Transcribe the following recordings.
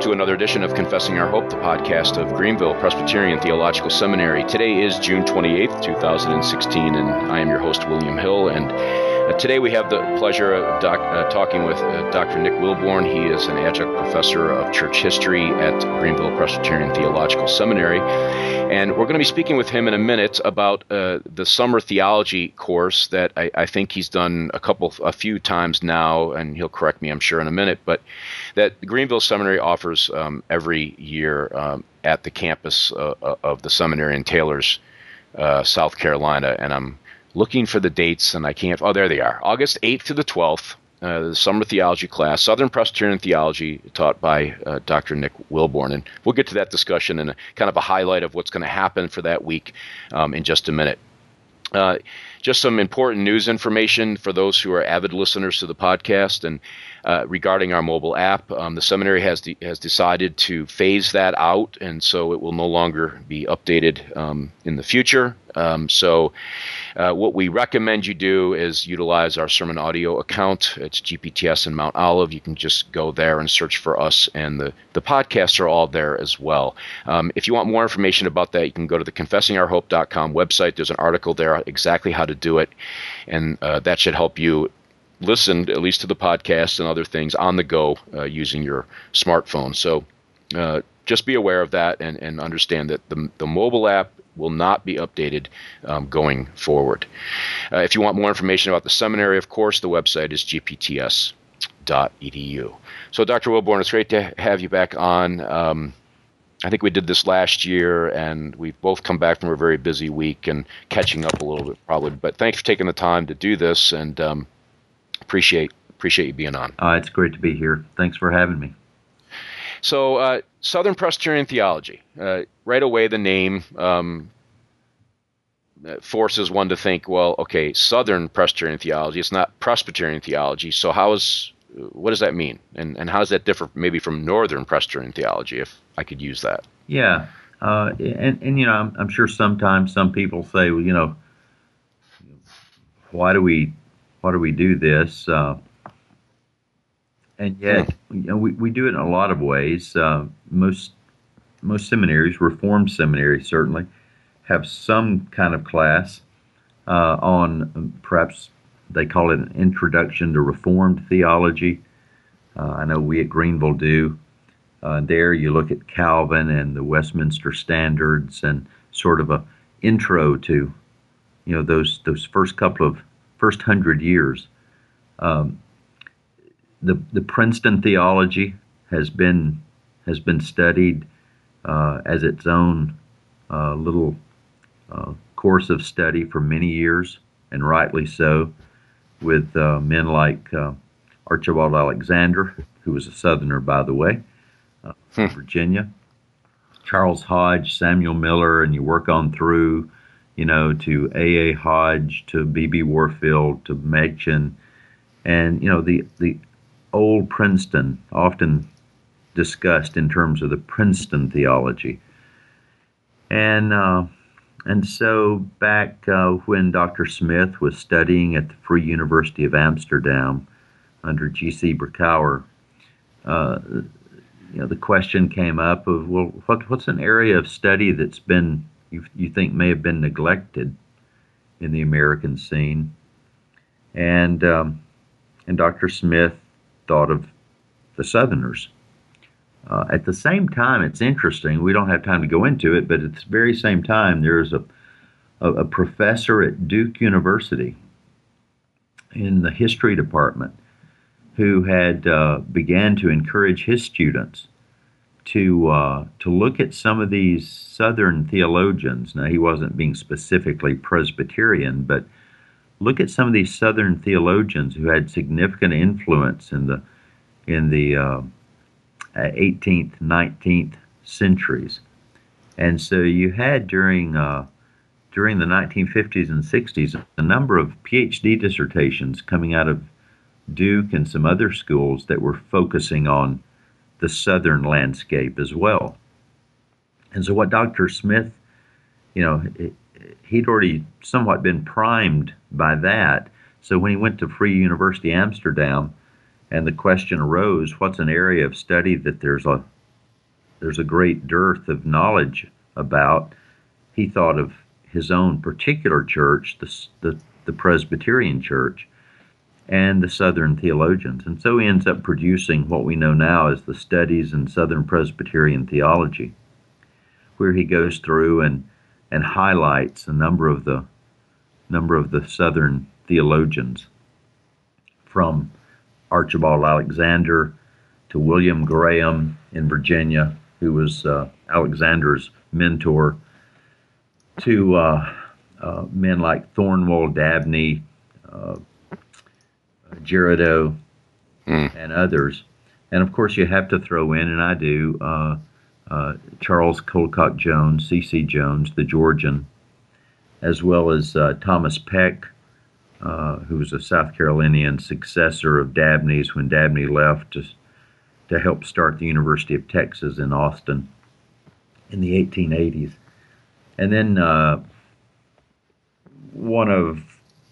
welcome to another edition of Confessing Our Hope, the podcast of Greenville Presbyterian Theological Seminary. Today is June 28th, 2016, and I am your host, William Hill. And uh, today we have the pleasure of doc, uh, talking with uh, Dr. Nick Willborn. He is an adjunct professor of church history at Greenville Presbyterian Theological Seminary. And we're going to be speaking with him in a minute about uh, the summer theology course that I, I, think he's done a couple, a few times now, and he'll correct me, I'm sure, in a minute. But that Greenville Seminary offers um, every year um, at the campus uh, uh of the seminary in Taylors, uh, South Carolina, and I'm looking for the dates, and I can't. Oh, there they are. August 8th to the 12th. Uh, the summer theology class, Southern Presbyterian theology, taught by uh, Dr. Nick Willborn, and we'll get to that discussion and kind of a highlight of what's going to happen for that week um, in just a minute. Uh, just some important news information for those who are avid listeners to the podcast and uh, regarding our mobile app. Um, the seminary has de- has decided to phase that out, and so it will no longer be updated um, in the future. Um, so, uh, what we recommend you do is utilize our sermon audio account. It's GPTS in Mount Olive. You can just go there and search for us, and the, the podcasts are all there as well. Um, if you want more information about that, you can go to the confessingourhope.com website. There's an article there exactly how to do it, and uh, that should help you listen at least to the podcast and other things on the go uh, using your smartphone. So uh, just be aware of that and, and understand that the, the mobile app will not be updated um, going forward. Uh, if you want more information about the seminary, of course, the website is gpts.edu. So, Dr. Willborn, it's great to have you back on. Um, I think we did this last year, and we've both come back from a very busy week and catching up a little bit, probably. But thanks for taking the time to do this, and um, appreciate appreciate you being on. Uh, it's great to be here. Thanks for having me. So, uh, Southern Presbyterian theology. Uh, right away, the name um, forces one to think, well, okay, Southern Presbyterian theology. It's not Presbyterian theology. So, how is what does that mean, and and how does that differ maybe from Northern Presbyterian theology, if I could use that? Yeah, uh, and and you know, I'm, I'm sure sometimes some people say, well, you know, why do we why do we do this? Uh, and yet, hmm. you know, we, we do it in a lot of ways. Uh, most most seminaries, Reformed seminaries certainly, have some kind of class uh, on um, perhaps they call it an introduction to Reformed theology. Uh, I know we at Greenville do. Uh, there, you look at Calvin and the Westminster Standards, and sort of a intro to, you know, those those first couple of first hundred years. Um, the the Princeton theology has been has been studied uh, as its own uh, little uh, course of study for many years, and rightly so, with uh, men like uh, Archibald Alexander, who was a Southerner, by the way, uh, hmm. Virginia, Charles Hodge, Samuel Miller, and you work on through you know, to A. A. Hodge, to B. B. Warfield, to Machen, and you know the the old Princeton, often discussed in terms of the Princeton theology, and uh, and so back uh, when Dr. Smith was studying at the Free University of Amsterdam under G. C. Berkouwer, uh, you know, the question came up of well, what, what's an area of study that's been you, you think may have been neglected in the American scene. And, um, and Dr. Smith thought of the Southerners. Uh, at the same time, it's interesting. We don't have time to go into it, but at the very same time, there's a, a, a professor at Duke University in the history department who had uh, began to encourage his students to uh, to look at some of these Southern theologians. Now, he wasn't being specifically Presbyterian, but look at some of these Southern theologians who had significant influence in the in the uh, 18th, 19th centuries. And so you had during uh, during the 1950s and 60s a number of PhD dissertations coming out of Duke and some other schools that were focusing on the southern landscape as well. And so, what Dr. Smith, you know, he'd already somewhat been primed by that. So, when he went to Free University Amsterdam, and the question arose, what's an area of study that there's a there's a great dearth of knowledge about. He thought of his own particular church, the, the, the Presbyterian Church, and the Southern theologians. And so he ends up producing what we know now as the Studies in Southern Presbyterian Theology, where he goes through and, and highlights a number of the number of the Southern theologians from Archibald Alexander to William Graham in Virginia, who was uh, Alexander's mentor, to uh, uh, men like Thornwell Dabney, uh, mm. and others. And of course, you have to throw in, and I do, uh, uh, Charles Colcock Jones, C.C. Jones, the Georgian, as well as Thomas Peck, uh, who was a South Carolinian successor of Dabney's when Dabney left to, to help start the University of Texas in Austin in the 1880s. And then uh, one of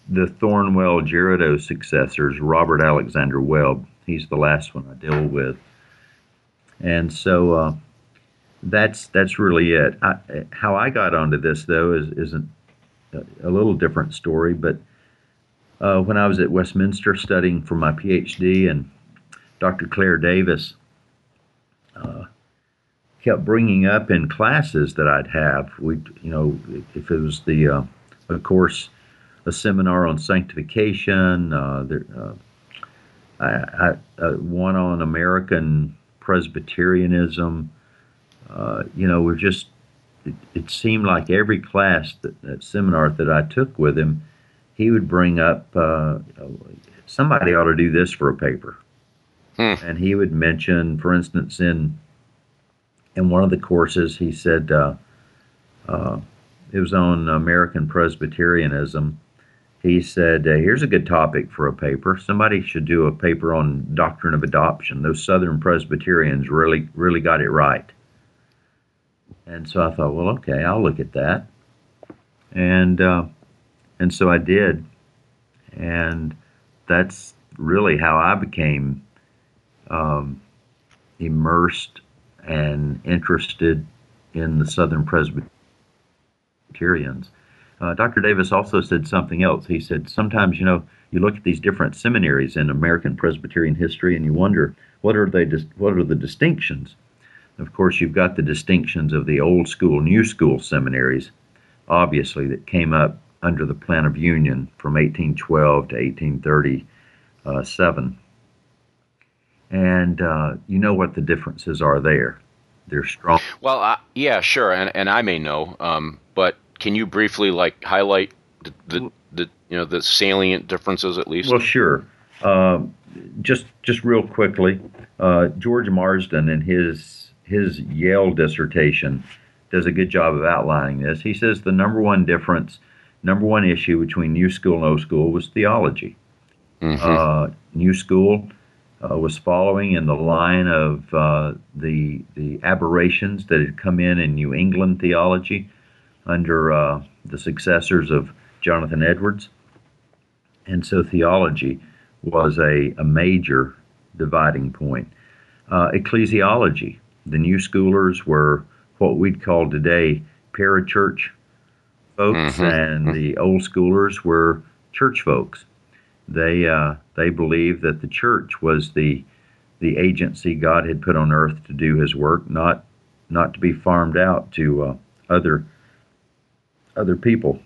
the Thornwell Girardeau successors, Robert Alexander Webb, he's the last one I deal with. And so uh, that's that's really it. I, how I got onto this though is isn't a little different story, but uh, when I was at Westminster studying for my PhD, and Dr. Clair Davis uh, kept bringing up in classes that I'd have. We, you know, if it was the, uh, of course, a seminar on sanctification, uh, there, uh, I, I, uh, one on American Presbyterianism. You know, we're just. It, it, seemed like every class that, that seminar that I took with him he would bring up uh, somebody ought to do this for a paper, hmm. and he would mention, for instance, in in one of the courses, he said uh, uh, it was on American Presbyterianism. He said, uh, "Here's a good topic for a paper. Somebody should do a paper on doctrine of adoption. Those Southern Presbyterians really, really got it right." And so I thought, well, okay, I'll look at that. And uh, and so I did. And that's really how I became um, immersed and interested in the Southern Presbyterians. Uh, Dr. Davis also said something else. He said, sometimes, you know, you look at these different seminaries in American Presbyterian history and you wonder, what are, they, what are the distinctions? Of course, you've got the distinctions of the old school, new school seminaries, obviously, that came up under the Plan of Union from 1812 to 1837. And uh, you know what the differences are there. They're strong. Well, uh, yeah, sure, and and I may know, um, but can you briefly like highlight the, the, the, you know the salient differences at least? Well, sure. Uh, just just real quickly, uh, George Marsden in his his Yale dissertation does a good job of outlining this. He says the number one difference number one issue between New School and Old School was theology. Mm-hmm. Uh, new School uh, was following in the line of uh, the the aberrations that had come in in New England theology under uh, the successors of Jonathan Edwards, and so theology was a, a major dividing point. Uh, ecclesiology, the New Schoolers were what we'd call today parachurch folks, mm-hmm. and the old schoolers were church folks. They uh, they believed that the church was the the agency God had put on earth to do His work, not not to be farmed out to uh, other other people.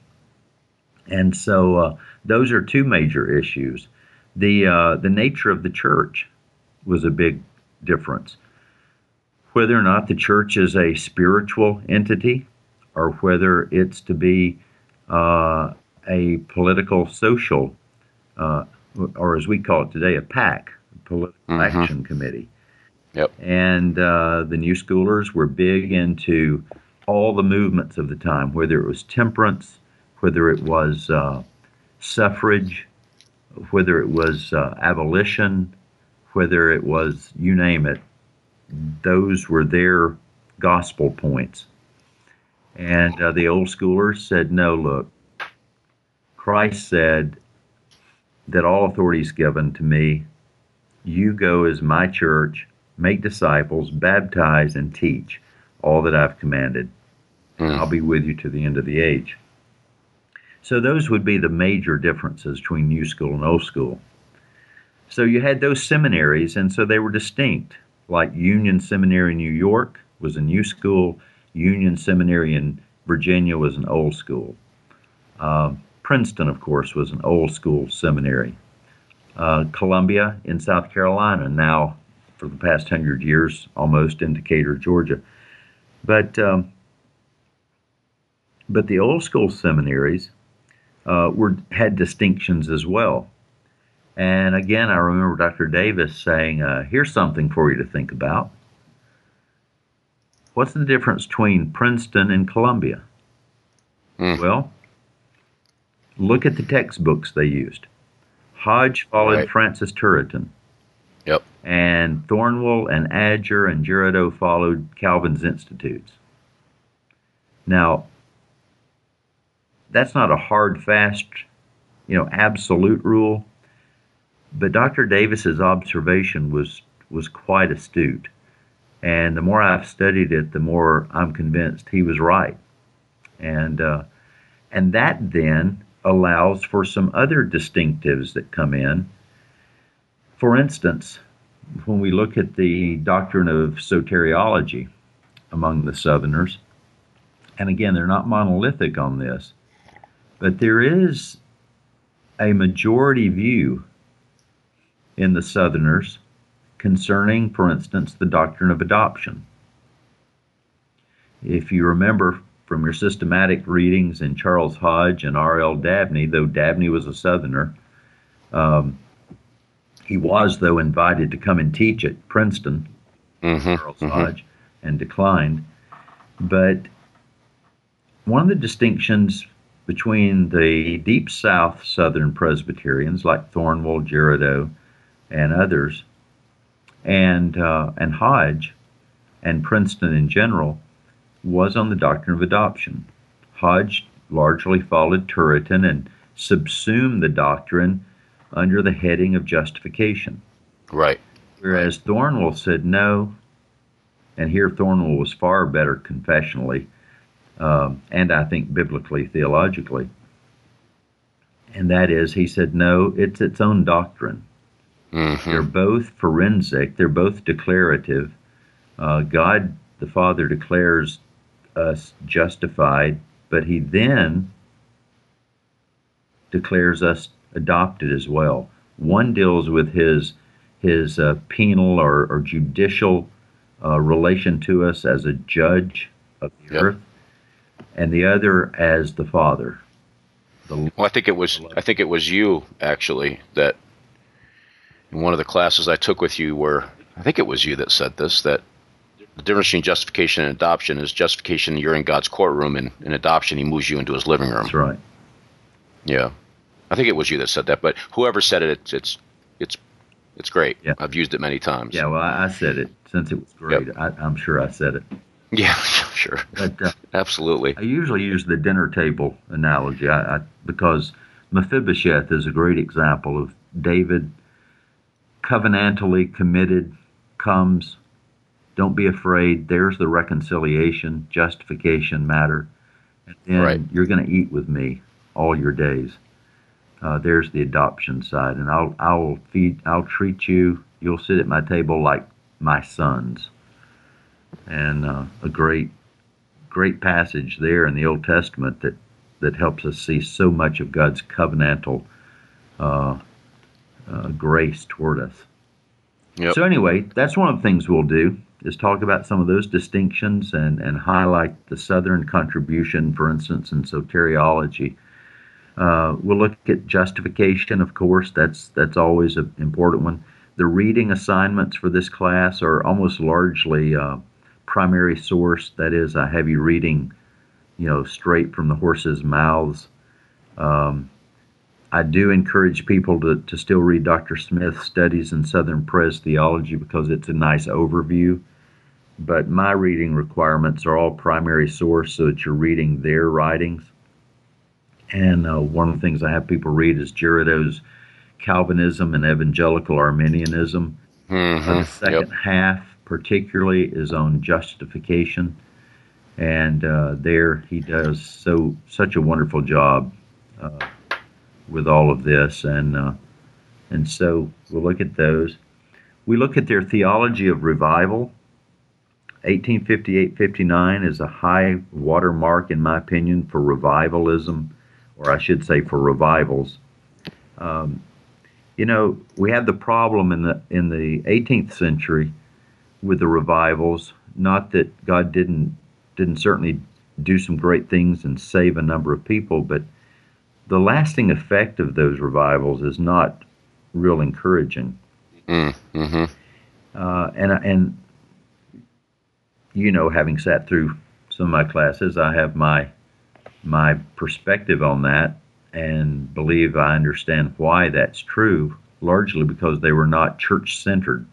And so uh, those are two major issues. The uh, the nature of the church was a big difference. Whether or not the church is a spiritual entity or whether it's to be uh, a political social, uh, or as we call it today, a PAC, Political mm-hmm. Action Committee. Yep. And uh, the New Schoolers were big into all the movements of the time, whether it was temperance, whether it was uh, suffrage, whether it was uh, abolition, whether it was you name it. Those were their gospel points. And uh, the old schoolers said, no, look, Christ said that all authority is given to me. You go as my church, make disciples, baptize, and teach. all that I've commanded. Mm. I'll be with you to the end of the age. So those would be the major differences between new school and old school. So you had those seminaries, and so they were distinct. Like Union Seminary in New York was a new school, Union Seminary in Virginia was an old school. Uh, Princeton, of course, was an old school seminary. Uh, Columbia in South Carolina, now for the past hundred years, almost in Decatur, Georgia. But um, but the old school seminaries uh, were had distinctions as well. And again, I remember Dr. Davis saying, uh, "Here's something for you to think about. What's the difference between Princeton and Columbia?" Mm. Well, look at the textbooks they used. Hodge followed Right. Francis Turretin. Yep. And Thornwell and Adger and Girardeau followed Calvin's Institutes. Now, that's not a hard, fast, you know, absolute rule, but Dr. Davis's observation was was quite astute. And the more I've studied it, the more I'm convinced he was right. And uh, and that then allows for some other distinctives that come in. For instance, when we look at the doctrine of soteriology among the Southerners, and again, they're not monolithic on this, but there is a majority view in the Southerners concerning, for instance, the doctrine of adoption. If you remember from your systematic readings in Charles Hodge and R.L. Dabney, though Dabney was a Southerner, um, he was, though, invited to come and teach at Princeton, Mhm, Charles mhm. Hodge, and declined. But one of the distinctions between the Deep South Southern Presbyterians like Thornwell, Girardeau, and others, and uh, and Hodge, and Princeton in general, was on the doctrine of adoption. Hodge largely followed Turretin and subsumed the doctrine under the heading of justification. Right. Whereas Thornwell said no, and here Thornwell was far better confessionally, um, and I think biblically, theologically. And that is, he said, no, it's its own doctrine. Mhm. They're both forensic, they're both declarative. Uh, God the Father declares us justified, but he then declares us adopted as well. One deals with his his uh, penal or, or judicial uh, relation to us as a judge of the Yep. earth, and the other as the Father. The Well, I think it was I think it was you actually that in one of the classes I took with you where I think it was you that said this that the difference between justification and adoption is justification you're in God's courtroom and in adoption he moves you into his living room. that's right. Yeah. I think it was you that said that, but whoever said it it's it's it's, it's great. Yeah. I've used it many times. Yeah, well, I, I said it since it was great. I, I'm sure I said it. Yeah, sure. But uh, Absolutely. I usually use the dinner table analogy I, I, because Mephibosheth is a great example of David covenantally committed, comes, don't be afraid, there's the reconciliation, justification matter, and then Right. you're going to eat with me all your days. Uh, there's the adoption side, and I'll I'll feed I'll treat you. You'll sit at my table like my sons, and uh, a great great passage there in the Old Testament that, that helps us see so much of God's covenantal uh, uh, grace toward us. Yep. So anyway, that's one of the things we'll do is talk about some of those distinctions and, and highlight the Southern contribution, for instance, in soteriology. Uh, we'll look at justification, of course. That's that's always an important one. The reading assignments for this class are almost largely uh, primary source. That is, I have you reading, you know, straight from the horses' mouths. Um, I do encourage people to, to still read Dr. Smith's studies in Southern Press theology because it's a nice overview. But my reading requirements are all primary source, so that you're reading their writings. And uh, one of the things I have people read is Girardeau's Calvinism and Evangelical Arminianism. Uh, Mhm. the second Yep. half, particularly, is on justification. and uh, there he does so such a wonderful job uh, with all of this, and uh, and so we'll look at those. We look at their theology of revival. 1858-59 is a high watermark, in my opinion, for revivalism, or I should say, for revivals. Um, you know, we had the problem in the in the 18th century with the revivals. Not that God didn't didn't certainly do some great things and save a number of people, but the lasting effect of those revivals is not real encouraging. Mm, hmm uh, and and you know, having sat through some of my classes, I have my my perspective on that, and believe I understand why that's true. Largely because they were not church centered.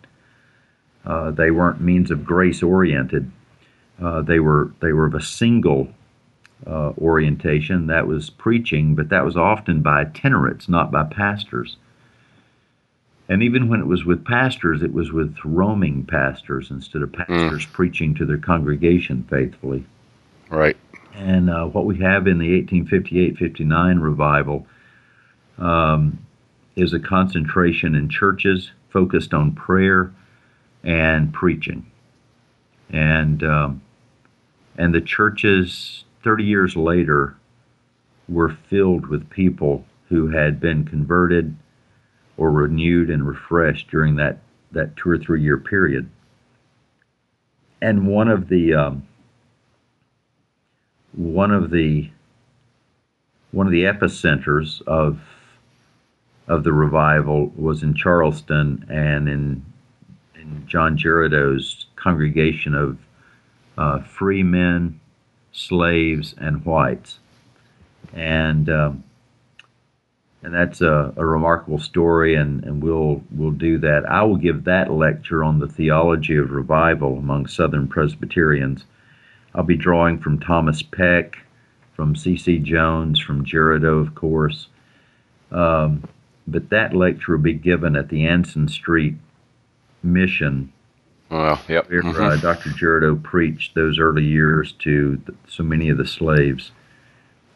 Uh, they weren't means of grace oriented. Uh, they were they were of a single uh, orientation that was preaching, but that was often by itinerants, not by pastors. And even when it was with pastors, it was with roaming pastors instead of pastors mm. preaching to their congregation faithfully. Right. And uh, what we have in the 1858 59 revival um, is a concentration in churches focused on prayer and preaching. And, um, and the churches 30 years later were filled with people who had been converted or renewed and refreshed during that, that two or three year period. And one of the um, one of the one of the epicenters of of the revival was in Charleston and in in John Girardeau's congregation of uh, free men, slaves, and whites, and um, and that's a, a, remarkable story, and, and we'll we'll do that. I will give that lecture on the theology of revival among Southern Presbyterians. I'll be drawing from Thomas Peck, from C.C. Jones, from Girardeau, of course. Um, but that lecture will be given at the Anson Street Mission. Well, yep. Mm-hmm. uh, Dr. Girardeau preached those early years to so many of the slaves,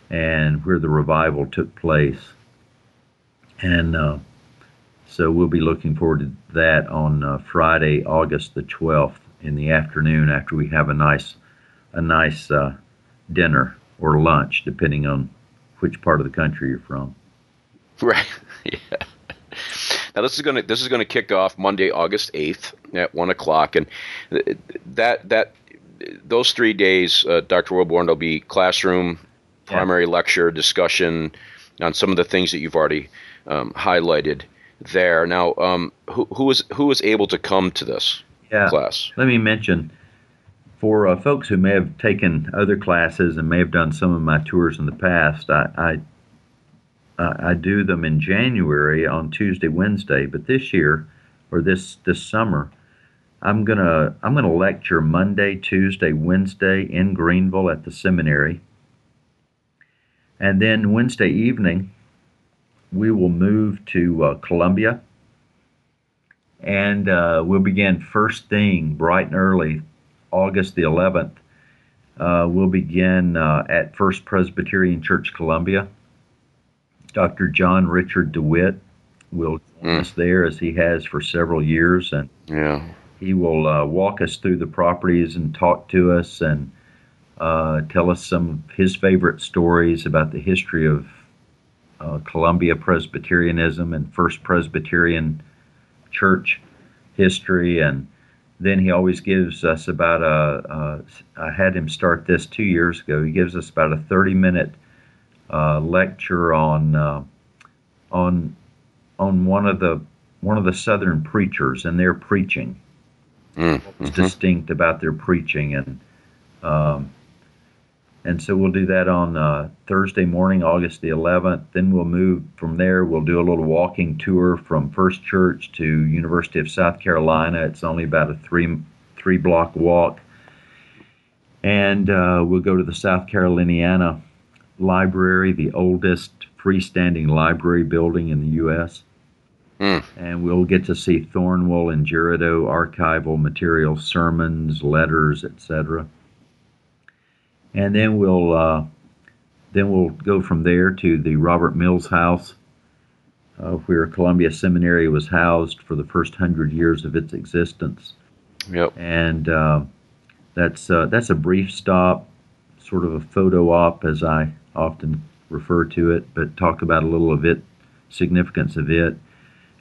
and where the revival took place and uh, so we'll be looking forward to that on uh, Friday, August the 12th in the afternoon after we have a nice a nice uh, dinner or lunch, depending on which part of the country you're from. Right. yeah. Now this is going to this is going to kick off Monday, August eighth at one o'clock, and that that those three days, uh, Dr. Willborn, will be classroom, primary yeah. lecture, discussion on some of the things that you've already um, highlighted there. Now, um, who, who was who was able to come to this yeah. class? Let me mention for uh, folks who may have taken other classes and may have done some of my tours in the past. I, I, I do them in January on Tuesday, Wednesday, but this year or this this summer. I'm gonna I'm gonna lecture Monday, Tuesday, Wednesday in Greenville at the seminary, and then Wednesday evening we will move to uh, Columbia, and uh, we'll begin first thing bright and early, August the 11th. Uh, we'll begin uh, at First Presbyterian Church Columbia. Dr. John Richard DeWitt will join mm. us there as he has for several years, and yeah. he will uh, walk us through the properties and talk to us and uh, tell us some of his favorite stories about the history of uh, Columbia Presbyterianism and First Presbyterian Church history, and then he always gives us about a. a I had him start this two years ago. He gives us about a thirty-minute uh, lecture on uh, on on one of the one of the Southern preachers and their preaching. Mm, What's mm-hmm. distinct about their preaching and um, and so we'll do that on uh, Thursday morning, August the 11th. Then we'll move from there. We'll do a little walking tour from First Church to University of South Carolina. It's only about a three three block walk, and uh, we'll go to the South Caroliniana Library, the oldest freestanding library building in the U.S. Mm. And we'll get to see Thornwell and Girardeau archival material, sermons, letters, etc. and then we'll uh, then we'll go from there to the Robert Mills House, uh, where Columbia Seminary was housed for the first hundred years of its existence. Yep. And uh, that's uh, that's a brief stop, sort of a photo op, as I often refer to it, but talk about a little of it, significance of it,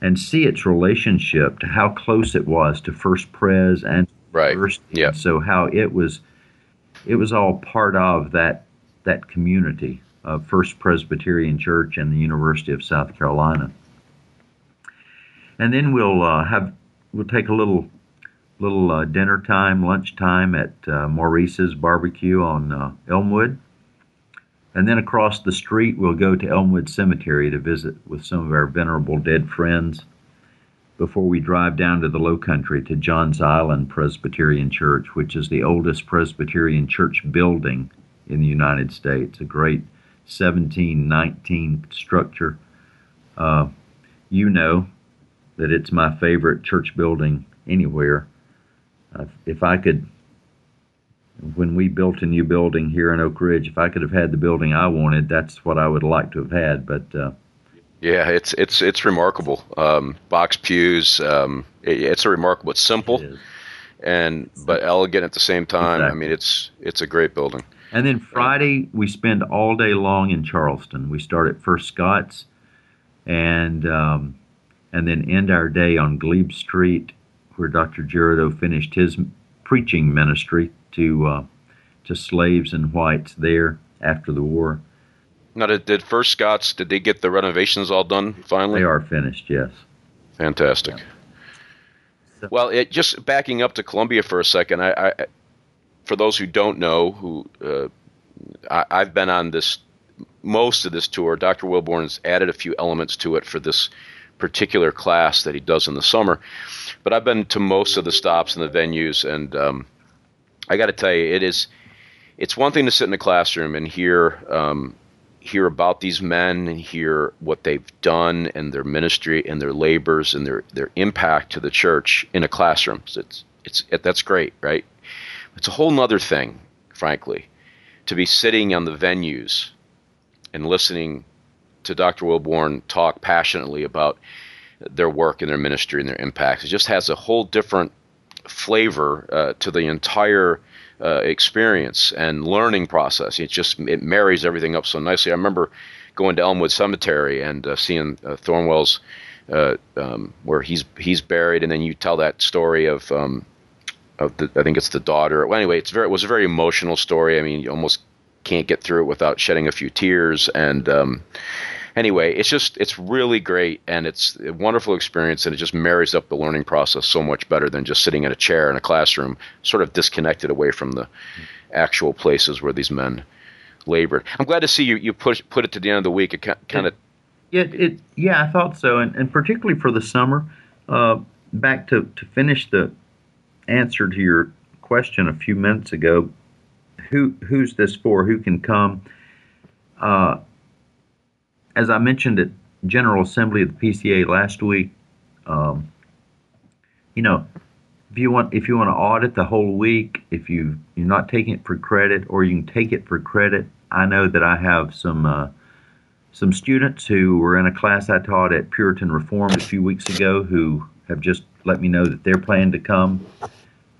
and see its relationship to how close it was to First Pres and right. First. Yeah. So how it was, it was all part of that that community of First Presbyterian Church and the University of South Carolina. And then we'll uh, have we'll take a little little uh, dinner time, lunch time at uh, Maurice's Barbecue on uh, Elmwood. And then across the street, we'll go to Elmwood Cemetery to visit with some of our venerable dead friends before we drive down to the low country to Johns Island Presbyterian Church, which is the oldest Presbyterian church building in the United States, a great 1719 structure. Uh, you know that it's my favorite church building anywhere. Uh, if I could, when we built a new building here in Oak Ridge, if I could have had the building I wanted, that's what I would like to have had. But uh, yeah, it's it's it's remarkable. Um, box pews. Um, it, it's a remarkable. It's simple, it and but elegant at the same time. I mean, it's it's a great building. And then Friday, we spend all day long in Charleston. We start at First Scots, and um, and then end our day on Glebe Street, where Dr. Girardeau finished his preaching ministry to uh, to slaves and whites there after the war. Now, did, did First Scots did they get the renovations all done finally? They are finished, yes. Fantastic. So- Well, it, just backing up to Columbia for a second, I, I for those who don't know, who uh, I, I've been on this most of this tour. Dr. Willborn's added a few elements to it for this particular class that he does in the summer, but I've been to most of the stops and the venues, and um, I got to tell you, it is it's one thing to sit in a classroom and hear um, hear about these men and hear what they've done and their ministry and their labors and their their impact to the church in a classroom. So it's it's it, that's great, right? It's a whole nother thing, frankly, to be sitting on the venues and listening to Dr. Willborn talk passionately about their work and their ministry and their impact. It just has a whole different flavor uh, to the entire uh, experience and learning process. It just it marries everything up so nicely. I remember going to Elmwood Cemetery and uh, seeing uh, Thornwell's uh, um, where he's he's buried, and then you tell that story of um, of the I think it's the daughter. Well, anyway, it's very it was a very emotional story. I mean, you almost can't get through it without shedding a few tears and. Um, anyway, it's just it's really great and it's a wonderful experience and it just marries up the learning process so much better than just sitting in a chair in a classroom, sort of disconnected away from the actual places where these men labored. I'm glad to see you you put put it to the end of the week. It kind of Yeah, it yeah, I thought so, and, and particularly for the summer. Uh, back to to finish the answer to your question a few minutes ago. Who who's this for? Who can come? Uh, as I mentioned at General Assembly of the PCA last week, um, you know, if you want if you want to audit the whole week, if you you're not taking it for credit, or you can take it for credit. I know that I have some. Uh, some students who were in a class I taught at Puritan Reformed a few weeks ago who have just let me know that they're planning to come.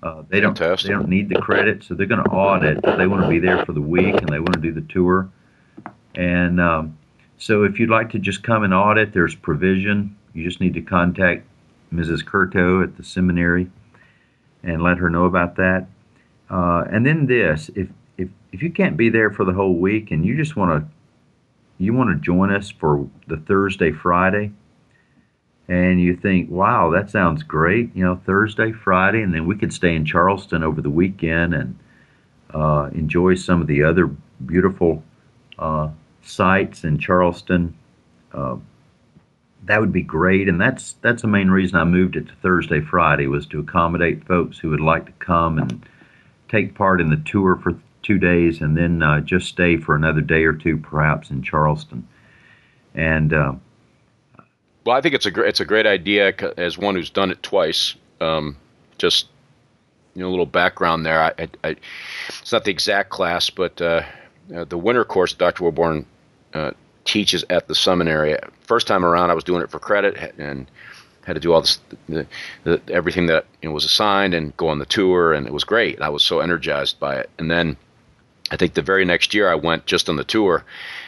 Uh, they don't Fantastic. they don't need the credit, so they're going to audit. They want to be there for the week and they want to do the tour. And um, so, if you'd like to just come and audit, there's provision. You just need to contact Mrs. Curto at the seminary and let her know about that. Uh, and then this, if if if you can't be there for the whole week and you just want to you want to join us for the Thursday, Friday, and you think, wow, that sounds great, you know, Thursday, Friday, and then we could stay in Charleston over the weekend and uh, enjoy some of the other beautiful uh, sites in Charleston. Uh, that would be great, and that's that's the main reason I moved it to Thursday, Friday was to accommodate folks who would like to come and take part in the tour for two days, and then uh, just stay for another day or two, perhaps in Charleston. And uh, well, I think it's a great it's a great idea as one who's done it twice. Um, just you know, a little background there. I, I, I, it's not the exact class, but uh, uh, the winter course Dr. Willborn uh, teaches at the seminary. First time around, I was doing it for credit and had to do all this, the, the, everything that you know, was assigned and go on the tour, and it was great. I was so energized by it. And then I think the very next year I went just on the tour,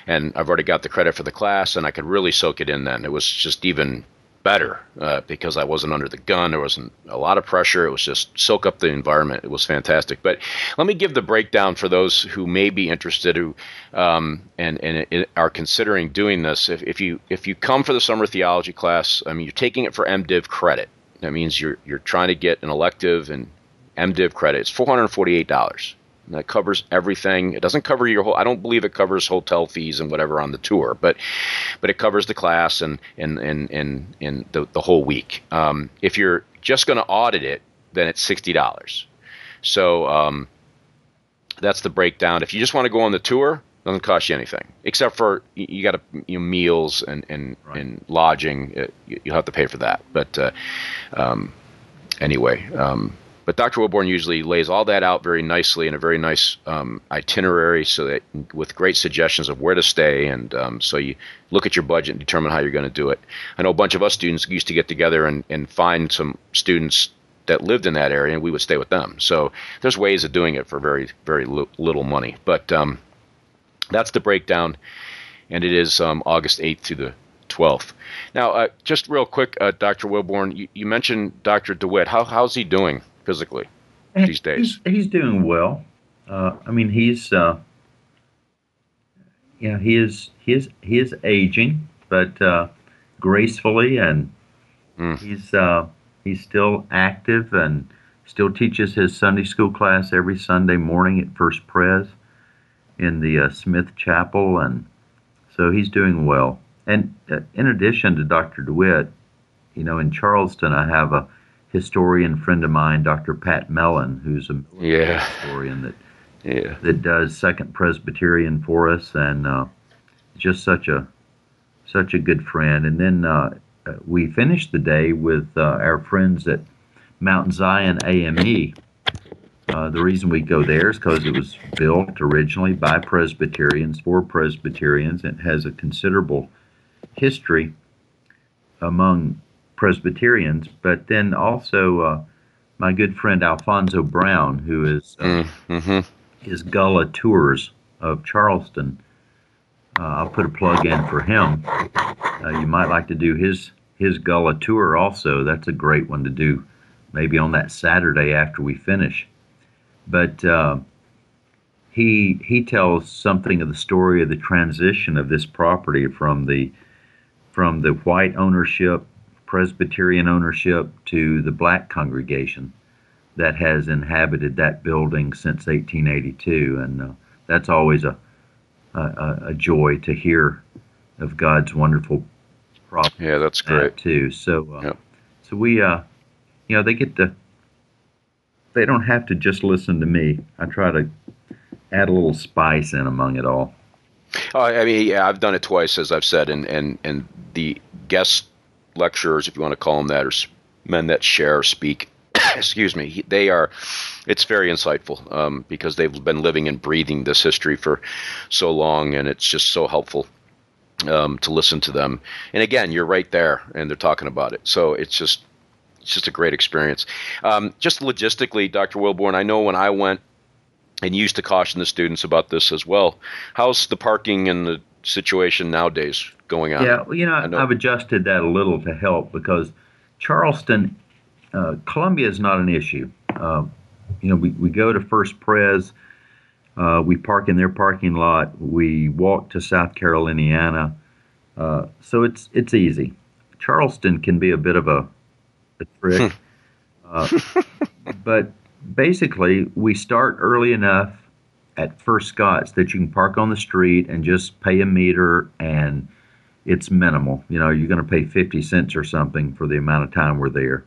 and I've already got the credit for the class, and I could really soak it in. Then it was just even better uh, because I wasn't under the gun. There wasn't a lot of pressure. It was just soak up the environment. It was fantastic. But let me give the breakdown for those who may be interested who um, and, and, are considering doing this. If, if you if you come for the summer theology class, I mean you're taking it for MDiv credit. That means you're you're trying to get an elective and MDiv credit. It's four hundred forty eight dollars. That covers everything. It doesn't cover your whole. I don't believe it covers hotel fees and whatever on the tour, but but it covers the class and and and and, and the the whole week. Um, if you're just going to audit it, then it's sixty dollars. So um, that's the breakdown. If you just want to go on the tour, it doesn't cost you anything except for you, got to you know, meals and and right. and lodging. Uh, you, will have to pay for that. But uh, um, anyway. Um, but Dr. Willborn usually lays all that out very nicely in a very nice um, itinerary, so that with great suggestions of where to stay, and um, so you look at your budget and determine how you're going to do it. I know a bunch of us students used to get together and, and find some students that lived in that area, and we would stay with them. So there's ways of doing it for very very little money, but um, that's the breakdown, and it is um, August 8th to the 12th. Now, uh, just real quick, uh, Dr. Willborn, you, you, mentioned Dr. DeWitt. How, how's he doing? Physically these days? He's, he's doing well. Uh, I mean, he's uh, yeah, he is he is he is aging, but uh, gracefully, and mm. he's uh, he's still active and still teaches his Sunday school class every Sunday morning at First Pres in the uh, Smith Chapel, and so he's doing well. And uh, in addition to Dr. DeWitt, you know, in Charleston, I have a historian friend of mine, Dr. Pat Mellon, who's a yeah. historian that yeah. that does Second Presbyterian for us, and uh, just such a such a good friend. And then uh, uh we finished the day with uh, our friends at Mount Zion AME. Uh, the reason we go there is because it was built originally by Presbyterians for Presbyterians and has a considerable history among Presbyterians, but then also uh, my good friend Alphonso Brown, who is uh, mm-hmm. his Gullah Tours of Charleston. Uh, I'll put a plug in for him. Uh, you might like to do his his Gullah tour also. That's a great one to do, maybe on that Saturday after we finish. But uh, he he tells something of the story of the transition of this property from the from the white ownership Presbyterian ownership to the black congregation that has inhabited that building since 1882, and uh, that's always a, a, a joy to hear of God's wonderful providence. Yeah, that's great too. So, uh, yep. so we, uh, you know, they get to. They don't have to just listen to me. I try to add a little spice in among it all. Oh, I mean, yeah, I've done it twice, as I've said, and and and the guest lecturers, if you want to call them that, or men that share or speak. excuse me. They are. It's very insightful um, because they've been living and breathing this history for so long, and it's just so helpful um, to listen to them. And again, you're right there, and they're talking about it. So it's just it's just a great experience. Um, just logistically, Dr. Willborn, I know when I went and used to caution the students about this as well. How's the parking and the situation nowadays going on? Yeah, well, you know, I know. I've adjusted that a little to help because Charleston, uh, Columbia is not an issue. Uh, you know, we, we go to First Pres, uh, we park in their parking lot, we walk to South Caroliniana, uh, so it's it's easy. Charleston can be a bit of a, a trick, uh, but basically we start early enough at First Scots that you can park on the street and just pay a meter and it's minimal. You know, you're going to pay 50 cents or something for the amount of time we're there.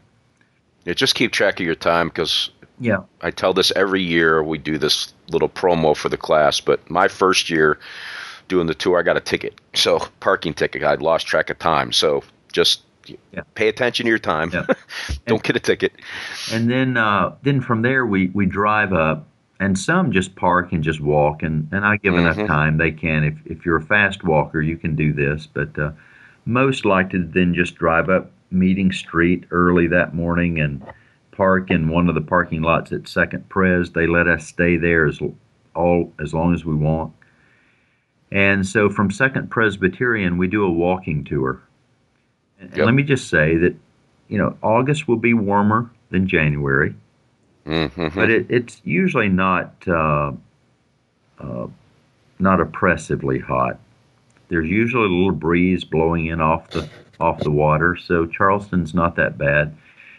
Yeah, just keep track of your time because yeah, I tell this every year. We do this little promo for the class, but my first year doing the tour, I got a ticket. So parking ticket. I lost track of time. So just yeah. pay attention to your time. Yeah. Don't and, get a ticket. And then uh, then from there we we drive up, and some just park and just walk. And and I give mm-hmm. enough time they can. If if you're a fast walker, you can do this. But uh, most like to then just drive up Meeting Street early that morning and park in one of the parking lots at Second Pres. They let us stay there as all as long as we want. And so from Second Presbyterian, we do a walking tour. And yep. let me just say that, you know, August will be warmer than January, mm-hmm. but it, it's usually not uh, uh, not oppressively hot. There's usually a little breeze blowing in off the off the water, so Charleston's not that bad.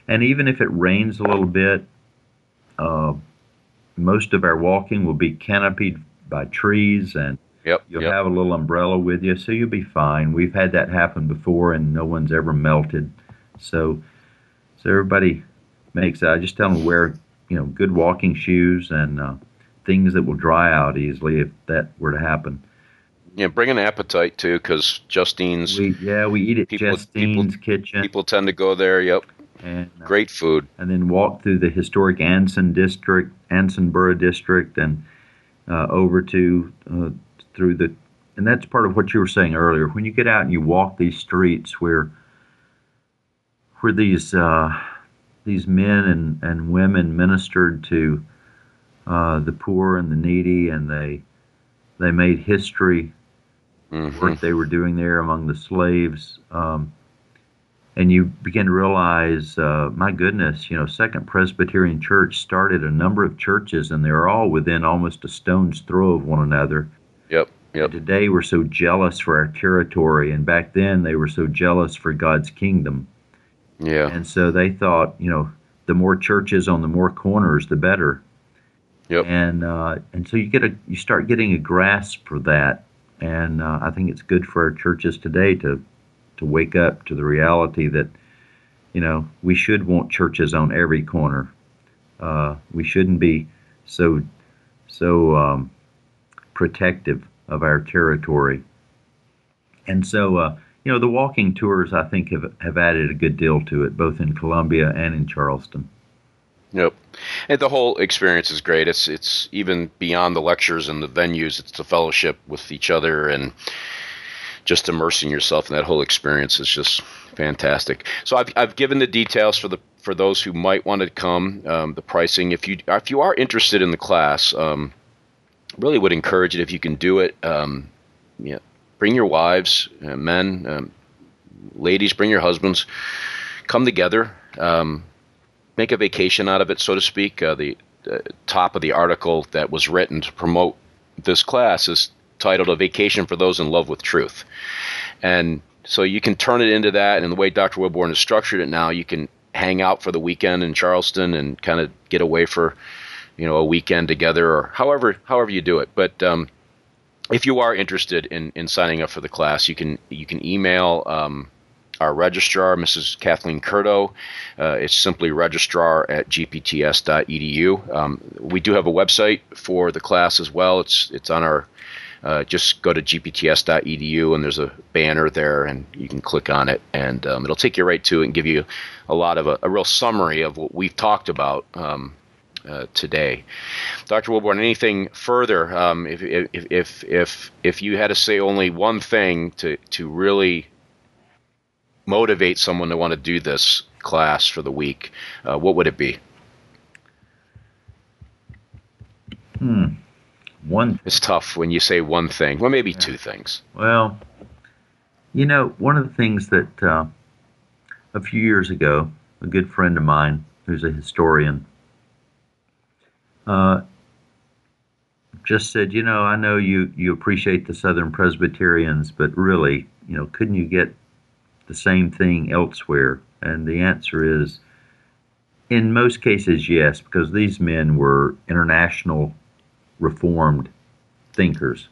And even if it rains a little bit, uh, most of our walking will be canopied by trees and Yep. You'll yep. have a little umbrella with you, so you'll be fine. We've had that happen before, and no one's ever melted. So, so everybody makes. I just tell them wear, you know, good walking shoes and uh, things that will dry out easily if that were to happen. Yeah, bring an appetite too, because Jestine's. We, yeah, we eat at people, Jestine's people, Kitchen. People tend to go there. Yep. And, uh, Great food. And then walk through the historic Anson district, Ansonborough district, and uh, over to uh, through the, and that's part of what you were saying earlier. When you get out and you walk these streets where, where these uh, these men and, and women ministered to uh, the poor and the needy, and they they made history mm-hmm. work they were doing there among the slaves. Um, and you begin to realize, uh, my goodness, you know, Second Presbyterian Church started a number of churches, and they're all within almost a stone's throw of one another. Yep. Yep. today we're so jealous for our territory, and back then they were so jealous for God's kingdom. Yeah. And so they thought, you know, the more churches on the more corners, the better. Yep. And uh, and so you get a you start getting a grasp for that, and uh, I think it's good for our churches today to to wake up to the reality that you know we should want churches on every corner. Uh, we shouldn't be so so um, protective of our territory. And so, uh, you know, the walking tours I think have have added a good deal to it, both in Columbia and in Charleston. Yep, and the whole experience is great. It's it's even beyond the lectures and the venues. It's the fellowship with each other and just immersing yourself in that whole experience is just fantastic. So I've I've given the details for the for those who might want to come. Um, the pricing, if you if you are interested in the class, um, really would encourage it if you can do it. Um, yeah, bring your wives, uh, men, um, ladies, bring your husbands, come together, um, make a vacation out of it, so to speak. Uh, the uh, top of the article that was written to promote this class is titled "A Vacation for Those in Love with Truth," and so you can turn it into that. And the way Dr. Willborn has structured it now, you can hang out for the weekend in Charleston and kind of get away for you know a weekend together or however however you do it. But um, if you are interested in, in signing up for the class, you can you can email um, our registrar, Mrs. Kathleen Curto. Uh, it's simply registrar at gpts.edu. Um, we do have a website for the class as well. It's it's on our uh, just go to gpts.edu and there's a banner there and you can click on it and um, it'll take you right to it and give you a lot of a, a real summary of what we've talked about um, uh, today. Dr. Willborn, anything further? Um, if, if, if, if, if you had to say only one thing to, to really motivate someone to want to do this class for the week, uh, what would it be? Hmm. One. It's tough when you say one thing. Well, maybe yeah. two things. Well, you know, one of the things that uh, a few years ago, a good friend of mine who's a historian uh, just said, you know, I know you, you appreciate the Southern Presbyterians, but really, you know, couldn't you get the same thing elsewhere? And the answer is, in most cases, yes, because these men were international reformed thinkers.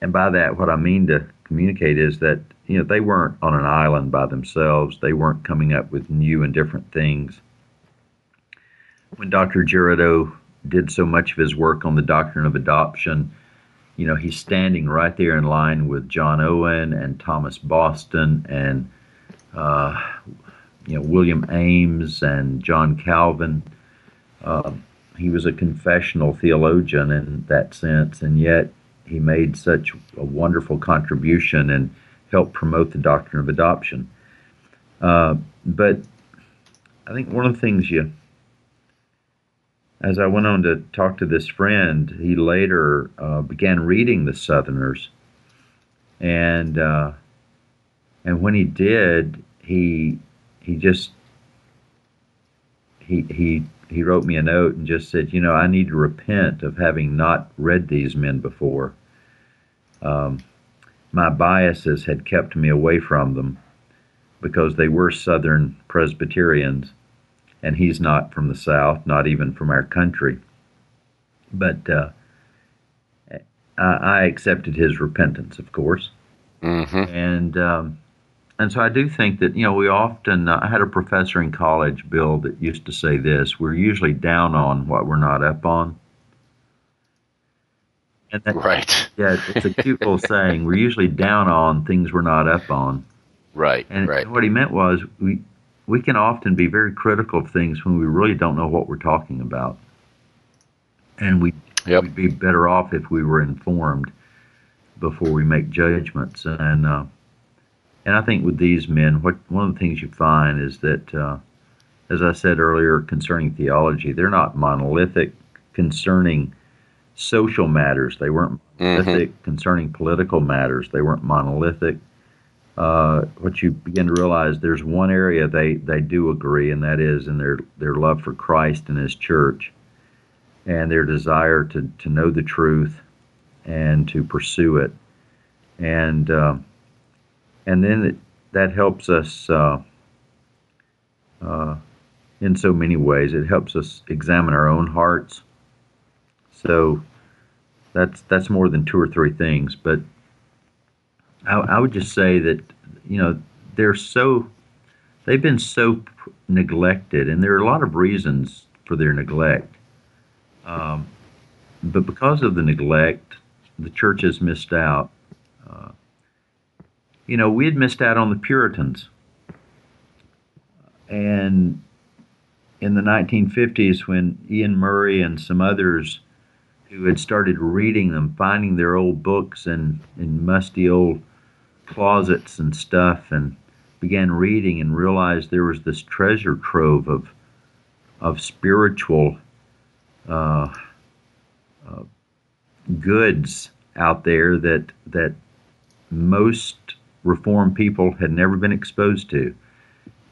And by that, what I mean to communicate is that, you know, they weren't on an island by themselves. They weren't coming up with new and different things when Dr. Girardeau did so much of his work on the doctrine of adoption, you know, he's standing right there in line with John Owen and Thomas Boston and uh, you know William Ames and John Calvin. Uh, he was a confessional theologian in that sense, and yet he made such a wonderful contribution and helped promote the doctrine of adoption. Uh, but I think one of the things you, as I went on to talk to this friend, he later uh, began reading the Southerners, and uh, and when he did, he he just he he he wrote me a note and just said, you know, I need to repent of having not read these men before. Um, my biases had kept me away from them because they were Southern Presbyterians, and he's not from the South, not even from our country. But uh, I accepted his repentance, of course, mm-hmm. and um, and so I do think that you know we often. Uh, I had a professor in college, Bill, that used to say this: we're usually down on what we're not up on. And that, right. Yeah, it's a cute little saying. We're usually down on things we're not up on. Right. And right. what he meant was we we can often be very critical of things when we really don't know what we're talking about, and we yep. would be better off if we were informed before we make judgments. And uh, and I think with these men, what one of the things you find is that, uh, as I said earlier concerning theology, they're not monolithic concerning social matters. They weren't monolithic mm-hmm. concerning political matters. They weren't monolithic. Uh, what you begin to realize, there's one area they, they do agree, and that is in their, their love for Christ and His church, and their desire to, to know the truth and to pursue it. And uh, and then it, that helps us uh, uh, in so many ways. It helps us examine our own hearts so that's that's more than two or three things. But I, I would just say that you know they're so they've been so neglected, and there are a lot of reasons for their neglect. Um, but because of the neglect, the church has missed out. Uh, you know, we had missed out on the Puritans. And in the 1950s, when Iain Murray and some others who had started reading them, finding their old books and in musty old closets and stuff, and began reading and realized there was this treasure trove of of spiritual uh, uh, goods out there that that most reformed people had never been exposed to,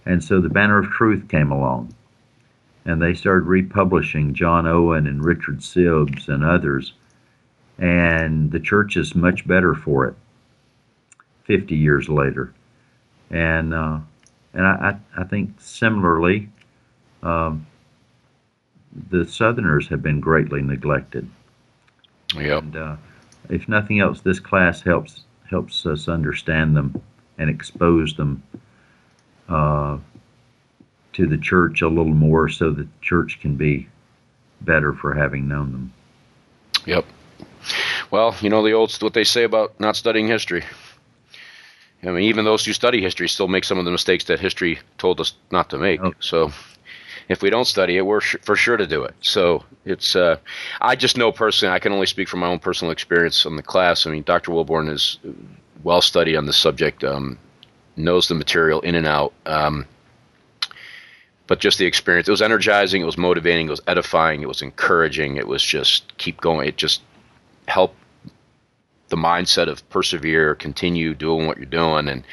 and so the Banner of Truth came along, and they started republishing John Owen and Richard Sibbes and others, and the church is much better for it. Fifty years later, and uh, and I, I think similarly, um, the Southerners have been greatly neglected. Yeah. And uh, if nothing else, this class helps helps us understand them and expose them uh, to the church a little more so that the church can be better for having known them. Yep. Well, you know the old what they say about not studying history. I mean, even those who study history still make some of the mistakes that history told us not to make. Oh. So, if we don't study it, we're sh- for sure to do it. So it's. Uh, I just know personally. I can only speak from my own personal experience on the class. I mean, Dr. Willborn is well studied on this subject. Um, knows the material in and out. Um, but just the experience. It was energizing. It was motivating. It was edifying. It was encouraging. It was just keep going. It just helped the mindset of persevere, continue doing what you're doing, and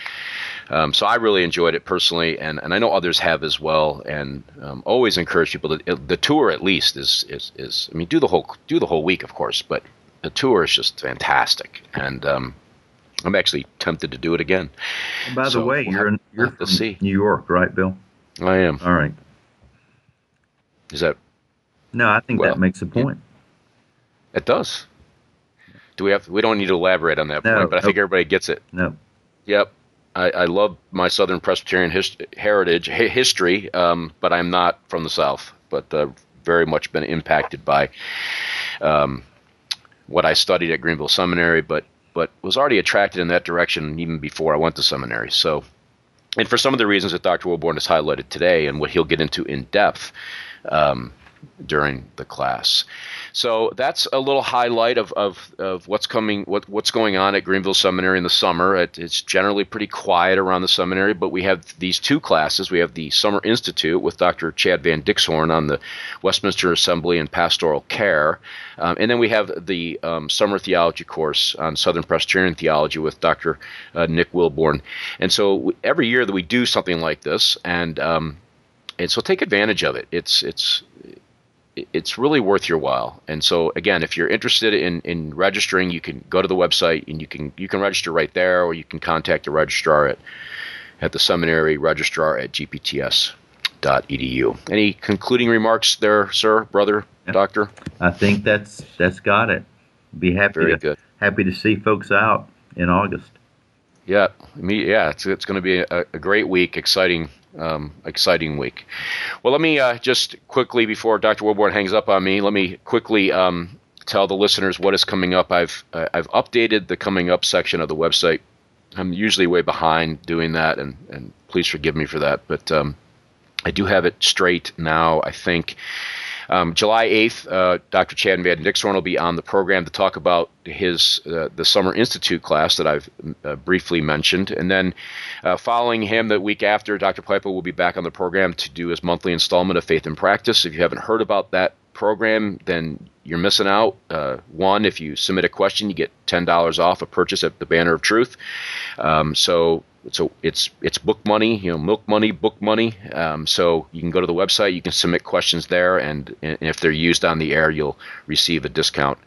um, so I really enjoyed it personally, and, and I know others have as well. And um, always encourage people to the tour at least is, is is I mean do the whole do the whole week of course, but the tour is just fantastic, and um, I'm actually tempted to do it again. And by so the way, we'll you're in, you're from New York, right, Bill? I am. All right. Is that? No, I think well, that makes a point. It does. Do we have? We don't need to elaborate on that no, point, but I think everybody gets it. No. Yep. I, I love my Southern Presbyterian his, heritage, history, um, but I'm not from the South. But uh, very much been impacted by um, what I studied at Greenville Seminary, but but was already attracted in that direction even before I went to seminary. So and for some of the reasons that Dr. Willborn has highlighted today and what he'll get into in depth um, during the class. So that's a little highlight of, of, of what's coming, what, what's going on at Greenville Seminary in the summer. It, it's generally pretty quiet around the seminary, but we have these two classes. We have the Summer Institute with Dr. Chad Van Dixhorn on the Westminster Assembly and Pastoral Care, um, and then we have the um, Summer Theology course on Southern Presbyterian Theology with Dr. Uh, Nick Willborn. And so every year that we do something like this, and um, and so take advantage of it. It's it's it's really worth your while. And so again, if you're interested in, in registering, you can go to the website and you can you can register right there, or you can contact the registrar at at the seminary registrar at gpts.edu. Any concluding remarks there, sir, brother, yeah. doctor? I think that's that's got it. Be happy Very to good. happy to see folks out in August. Yeah, me. Yeah, it's it's going to be a, a great week, exciting um, exciting week. Well, let me uh, just quickly, before Dr. Willborn hangs up on me, let me quickly um, tell the listeners what is coming up. I've uh, I've updated the coming up section of the website. I'm usually way behind doing that, and, and please forgive me for that. But um, I do have it straight now. I think um, July 8th, uh, Dr. Chad Van Dixhorn will be on the program to talk about his uh, the Summer Institute class that I've uh, briefly mentioned, and then uh, following him, the week after, Dr. Piper will be back on the program to do his monthly installment of Faith and Practice. If you haven't heard about that program, then you're missing out. Uh, one, if you submit a question, you get ten dollars off a purchase at the Banner of Truth. Um, so so it's it's book money, you know, milk money, book money. Um, so you can go to the website, you can submit questions there, and, and if they're used on the air, you'll receive a discount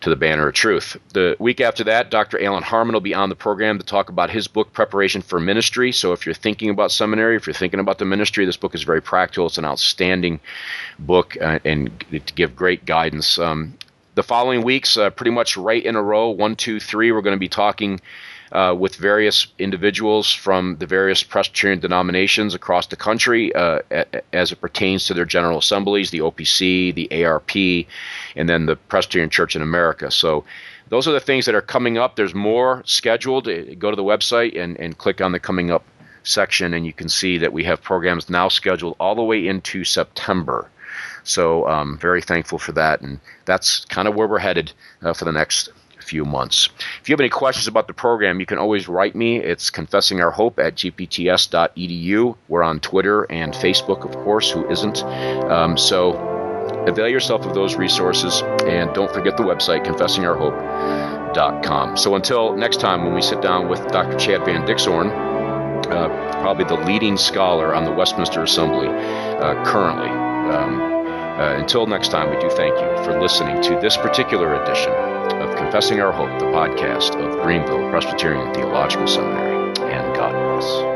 to the Banner of Truth. The week after that, Dr. Allan Harman will be on the program to talk about his book, Preparation for Ministry. So if you're thinking about seminary, if you're thinking about the ministry, this book is very practical. It's an outstanding book uh, and to give great guidance. Um, the following weeks, uh, pretty much right in a row, one, two, three, we're going to be talking uh, with various individuals from the various Presbyterian denominations across the country uh, as it pertains to their general assemblies, the OPC, the ARP, and then the Presbyterian Church in America. So those are the things that are coming up. There's more scheduled. Uh, go to the website and, and click on the coming up section, and you can see that we have programs now scheduled all the way into September. So um, very thankful for that, and that's kind of where we're headed uh, for the next few months. If you have any questions about the program, you can always write me. It's confessing our hope at gpts.edu. We're on Twitter and Facebook, of course. Who isn't? Um, so avail yourself of those resources, and don't forget the website confessingourhope.com. So until next time, when we sit down with Dr. Chad Van Dixhorn, uh, probably the leading scholar on the Westminster Assembly uh, currently. Um, uh, until next time, we do thank you for listening to this particular edition of Confessing Our Hope, the podcast of Greenville Presbyterian Theological Seminary. And God bless.